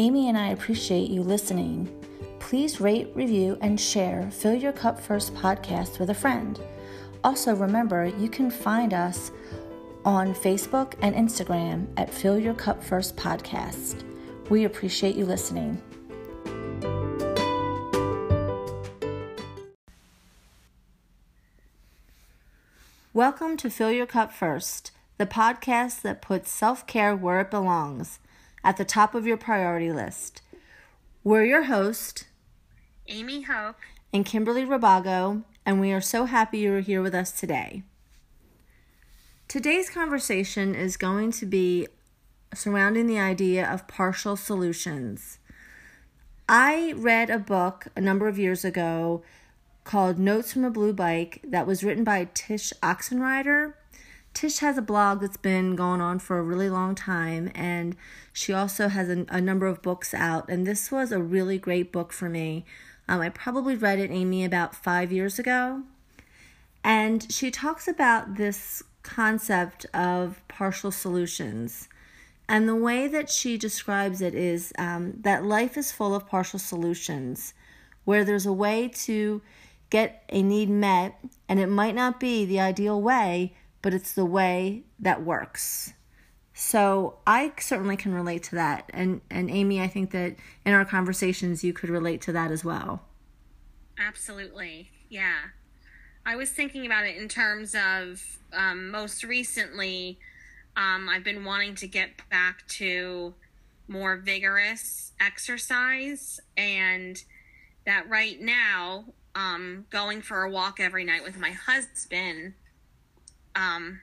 Amy and I appreciate you listening. Please rate, review, and share Fill Your Cup First podcast with a friend. Also, remember you can find us on Facebook and Instagram at Fill Your Cup First Podcast. We appreciate you listening. Welcome to Fill Your Cup First, the podcast that puts self care where it belongs, at the top of your priority list. We're your host, Amy Hope, and Kimberly Rabago, and we are so happy you're here with us today. Today's conversation is going to be surrounding the idea of partial solutions. I read a book a number of years ago called Notes from a Blue Bike that was written by Tsh Oxenreider. Tsh has a blog that's been going on for a really long time, and she also has a, a number of books out. And this was a really great book for me. Um, I probably read it, Amy, about five years ago. And she talks about this concept of partial solutions. And the way that she describes it is um, that life is full of partial solutions, where there's a way to get a need met, and it might not be the ideal way, but it's the way that works. So I certainly can relate to that. And and Amy, I think that in our conversations you could relate to that as well. Absolutely. Yeah. I was thinking about it in terms of um, most recently, um, I've been wanting to get back to more vigorous exercise, and that right now um, going for a walk every night with my husband um,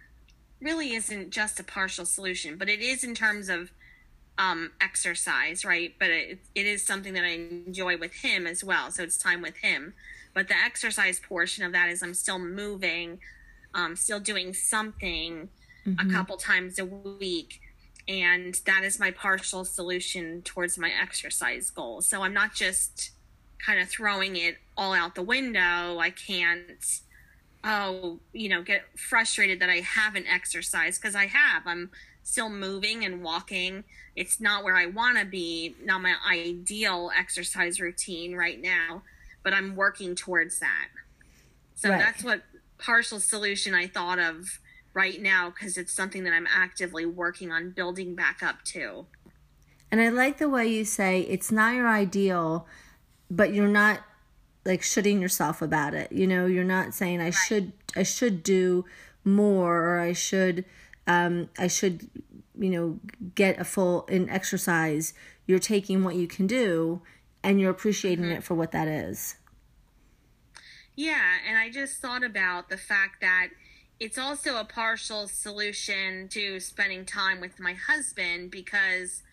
really isn't just a partial solution, but it is in terms of um, exercise, right? But it, it is something that I enjoy with him as well. So it's time with him. But the exercise portion of that is I'm still moving, um, still doing something mm-hmm. a couple times a week. And that is my partial solution towards my exercise goal. So I'm not just kind of throwing it all out the window. I can't, oh, you know, get frustrated that I haven't exercised because I have. I'm still moving and walking. It's not where I want to be, not my ideal exercise routine right now, but I'm working towards that. So right. that's what partial solution I thought of right now because it's something that I'm actively working on building back up to. And I like the way you say it's not your ideal, but you're not like shitting yourself about it. You know, you're not saying I right. should I should do more or I should um I should you know get a full in exercise. You're taking what you can do and you're appreciating mm-hmm. it for what that is. Yeah, and I just thought about the fact that it's also a partial solution to spending time with my husband because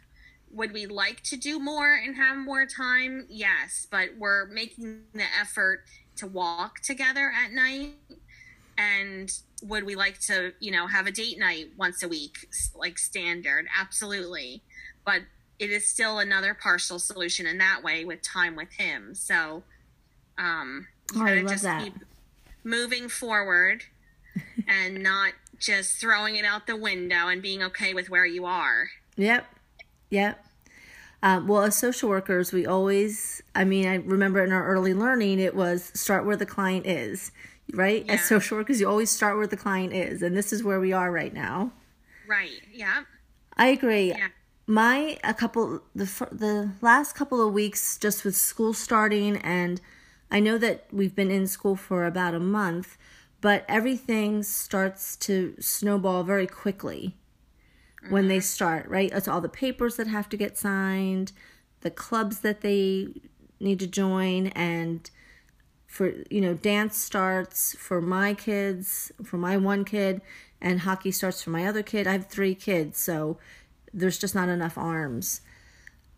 would we like to do more and have more time? Yes, but we're making the effort to walk together at night. And would we like to, you know, have a date night once a week, like standard? Absolutely. But it is still another partial solution in that way with time with him. So, um, oh, I love just that. keep moving forward and not just throwing it out the window and being okay with where you are. Yep. Yep. Um, well, as social workers, we always, I mean, I remember in our early learning, it was start where the client is, right? Yeah. As social workers, you always start where the client is. And this is where we are right now. Right. Yeah. I agree. Yeah. My, a couple, the, the last couple of weeks, just with school starting, and I know that we've been in school for about a month, but everything starts to snowball very quickly when they mm-hmm. start, right? It's all the papers that have to get signed, the clubs that they need to join, and for, you know, dance starts for my kids, for my one kid, and hockey starts for my other kid. I have three kids, so there's just not enough arms.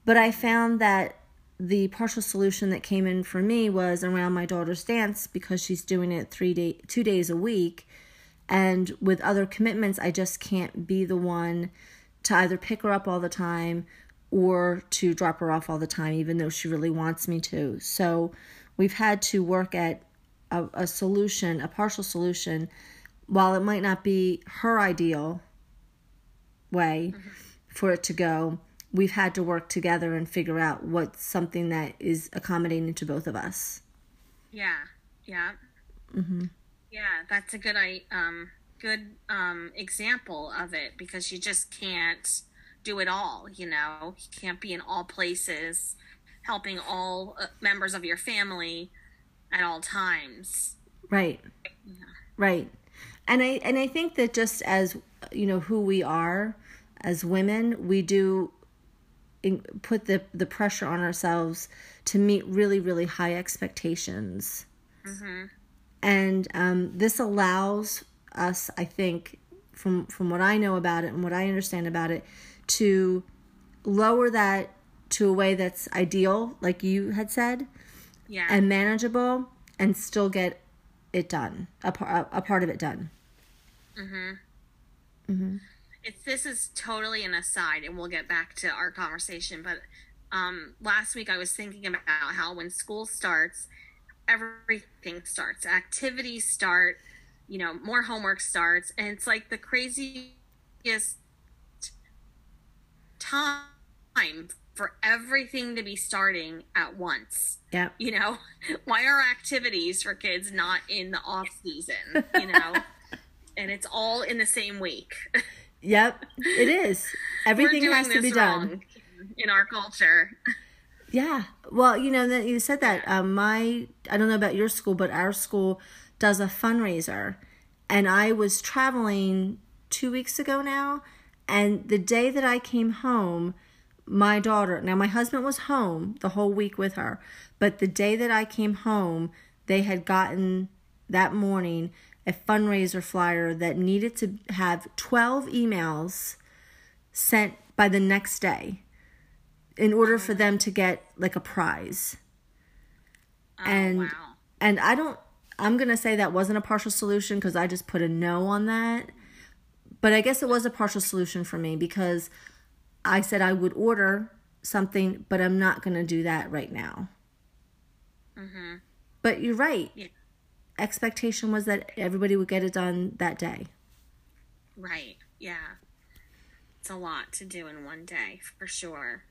But I found that the partial solution that came in for me was around my daughter's dance because she's doing it three day two days a week and with other commitments, I just can't be the one to either pick her up all the time or to drop her off all the time, even though she really wants me to. So we've had to work at a, a solution, a partial solution, while it might not be her ideal way mm-hmm. for it to go. we've had to work together and figure out what's something that is accommodating to both of us. Yeah. Yeah. Mm-hmm. Yeah, that's a good I um good um example of it because you just can't do it all, you know. You can't be in all places helping all uh, members of your family at all times. Right. Yeah. Right. And I and I think that just as you know who we are as women, we do put the the pressure on ourselves to meet really really high expectations. Mm-hmm. And um, this allows us, I think, from from what I know about it and what I understand about it, to lower that to a way that's ideal, like you had said, yeah, and manageable, and still get it done, a, part a part of it done. Mhm. Mhm. It's this is totally an aside, and we'll get back to our conversation. But um, last week I was thinking about how when school starts, everything starts, activities start, you know, more homework starts, and it's like the craziest time for everything to be starting at once. Yeah. You know, why are activities for kids not in the off season? You know, and it's all in the same week. Yep, it is. Everything has to be done in our culture. Yeah. Well, you know that you said that. Um, my I don't know about your school, but our school does a fundraiser, and I was traveling two weeks ago now, and the day that I came home, my daughter, now my husband was home the whole week with her, but the day that I came home, they had gotten that morning a fundraiser flyer that needed to have 12 emails sent by the next day in order for them to get like a prize. Oh, and wow. and I don't I'm going to say that wasn't a partial solution cuz I just put a no on that. But I guess it was a partial solution for me because I said I would order something, but I'm not going to do that right now. Mm-hmm. But you're right. Yeah. Expectation was that everybody would get it done that day. Right. Yeah. It's a lot to do in one day, for sure.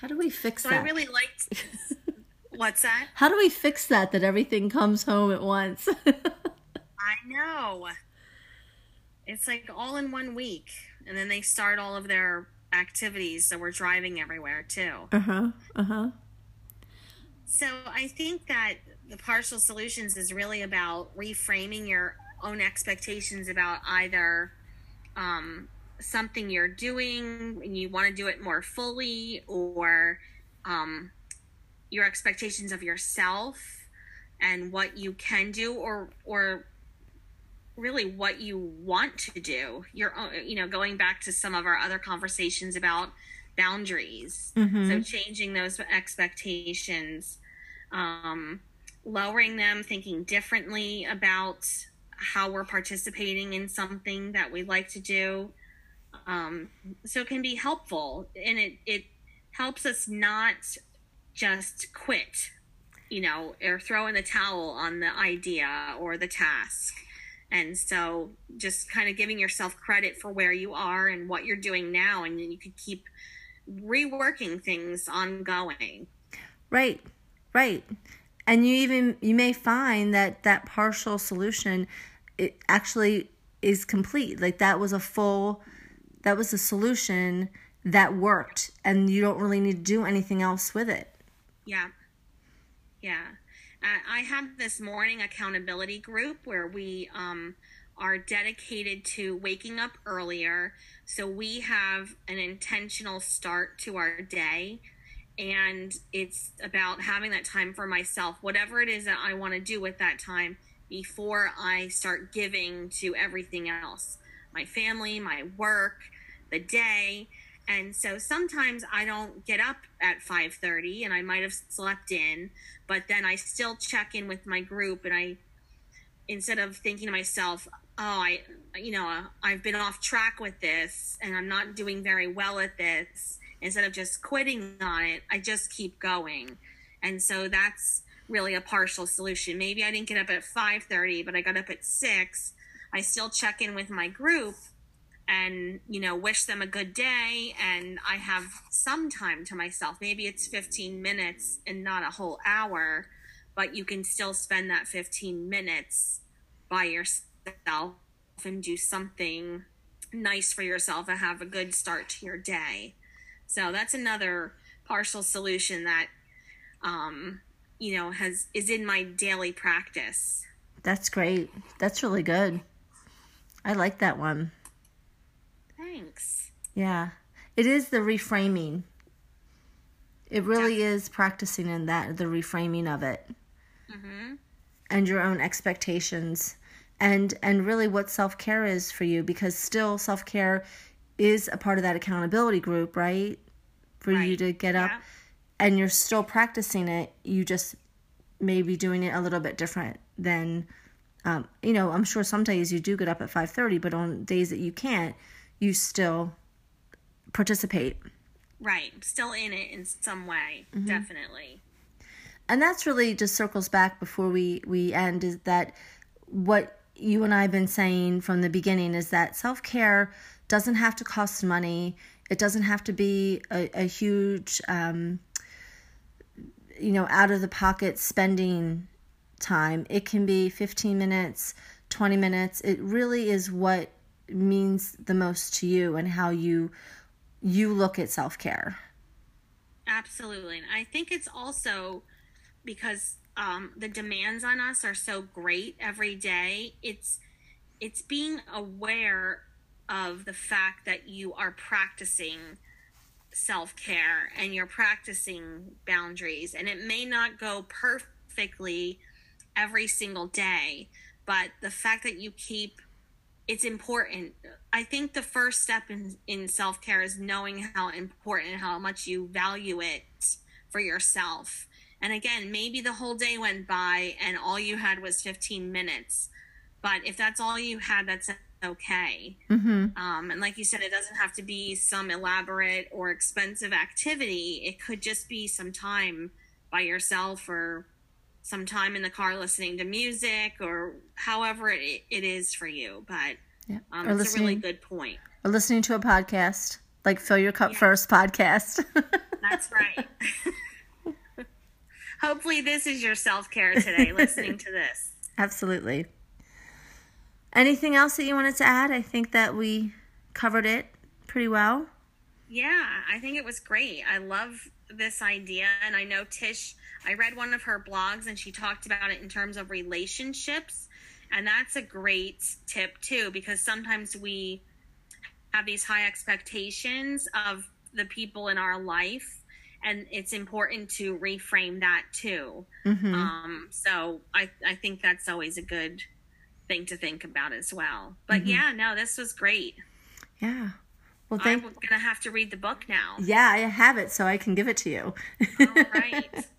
How do we fix so that? I really liked. What's that? How do we fix that? That everything comes home at once. I know. It's like all in one week, and then they start all of their activities, so we're driving everywhere too. Uh huh. Uh huh. So I think that the partial solutions is really about reframing your own expectations about either um, something you're doing and you want to do it more fully or um, your expectations of yourself and what you can do or or really what you want to do. Your own you know going back to some of our other conversations about boundaries. Mhm. so changing those expectations um, lowering them thinking differently about how we're participating in something that we like to do um, so it can be helpful and it, it helps us not just quit you know or throw in the towel on the idea or the task and so just kind of giving yourself credit for where you are and what you're doing now and then you could keep reworking things ongoing Right. Right. And you even you may find that that partial solution it actually is complete. Like that was a full that was a solution that worked and you don't really need to do anything else with it. Yeah. Yeah. Uh, I have this morning accountability group where we um, are dedicated to waking up earlier. So we have an intentional start to our day. And it's about having that time for myself, whatever it is that I want to do with that time before I start giving to everything else my family, my work, the day. And so sometimes i don't get up at 5.30 and i might have slept in but then i still check in with my group and i instead of thinking to myself oh i you know i've been off track with this and i'm not doing very well at this instead of just quitting on it i just keep going. And so that's really a partial solution. Maybe i didn't get up at 5.30 but i got up at 6 i still check in with my group and you know wish them a good day and i have some time to myself. Maybe it's 15 minutes and not a whole hour but you can still spend that 15 minutes by yourself and do something nice for yourself and have a good start to your day. So that's another partial solution that um you know has is in my daily practice. That's great. That's really good i like that one Thanks. Yeah. It is the reframing. It really yeah. is practicing in that, the reframing of it. Mm-hmm. And your own expectations. And and really what self-care is for you because still self-care is a part of that accountability group, right? For right. you to get up and you're still practicing it. You just may be doing it a little bit different than um, you know, I'm sure some days you do get up at 5:30, but on days that you can't, you still participate. Right. Still in it in some way. Mm-hmm. Definitely. And that's really just circles back before we, we end is that what you and I have been saying from the beginning is that self care doesn't have to cost money. It doesn't have to be a, a huge, um, you know, out of the pocket spending time. It can be 15 minutes, 20 minutes. It really is what means the most to you and how you you look at self-care absolutely and i think it's also because um, the demands on us are so great every day it's it's being aware of the fact that you are practicing self-care and you're practicing boundaries and it may not go perfectly every single day but the fact that you keep it's important. I think the first step in, in self care is knowing how important and how much you value it for yourself. And again, maybe the whole day went by and all you had was 15 minutes. But if that's all you had, that's okay. Mm-hmm. Um, and like you said, it doesn't have to be some elaborate or expensive activity. It could just be some time by yourself or some time in the car listening to music or however it, it is for you. But yeah. um, it's a really good point. Or listening to a podcast, like Fill Your Cup yeah. First podcast. That's right. Hopefully, this is your self care today, listening to this. Absolutely. Anything else that you wanted to add? I think that we covered it pretty well. Yeah, I think it was great. I love this idea, and I know Tsh I read one of her blogs and she talked about it in terms of relationships. And that's a great tip too, because sometimes we have these high expectations of the people in our life. And it's important to reframe that too. Mm-hmm. Um, so I, I think that's always a good thing to think about as well. But mm-hmm. yeah, no, this was great. Yeah. Well, thank- I'm gonna have to read the book now. Yeah, I have it, so I can give it to you. All right.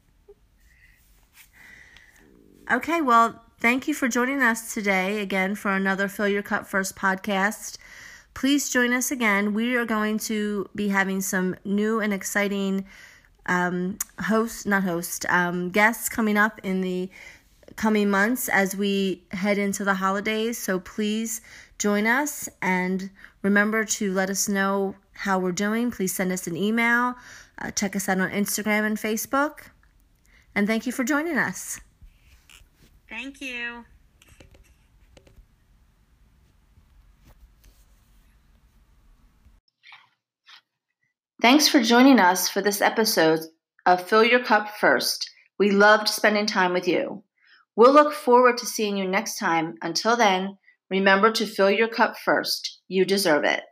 Okay, well, thank you for joining us today again for another Fill Your Cup First podcast. Please join us again. We are going to be having some new and exciting um, host, not host, um, guests coming up in the coming months as we head into the holidays. So please join us and remember to let us know how we're doing. Please send us an email. Uh, check us out on Instagram and Facebook. And thank you for joining us. Thank you. Thanks for joining us for this episode of Fill Your Cup First. We loved spending time with you. We'll look forward to seeing you next time. Until then, remember to fill your cup first. You deserve it.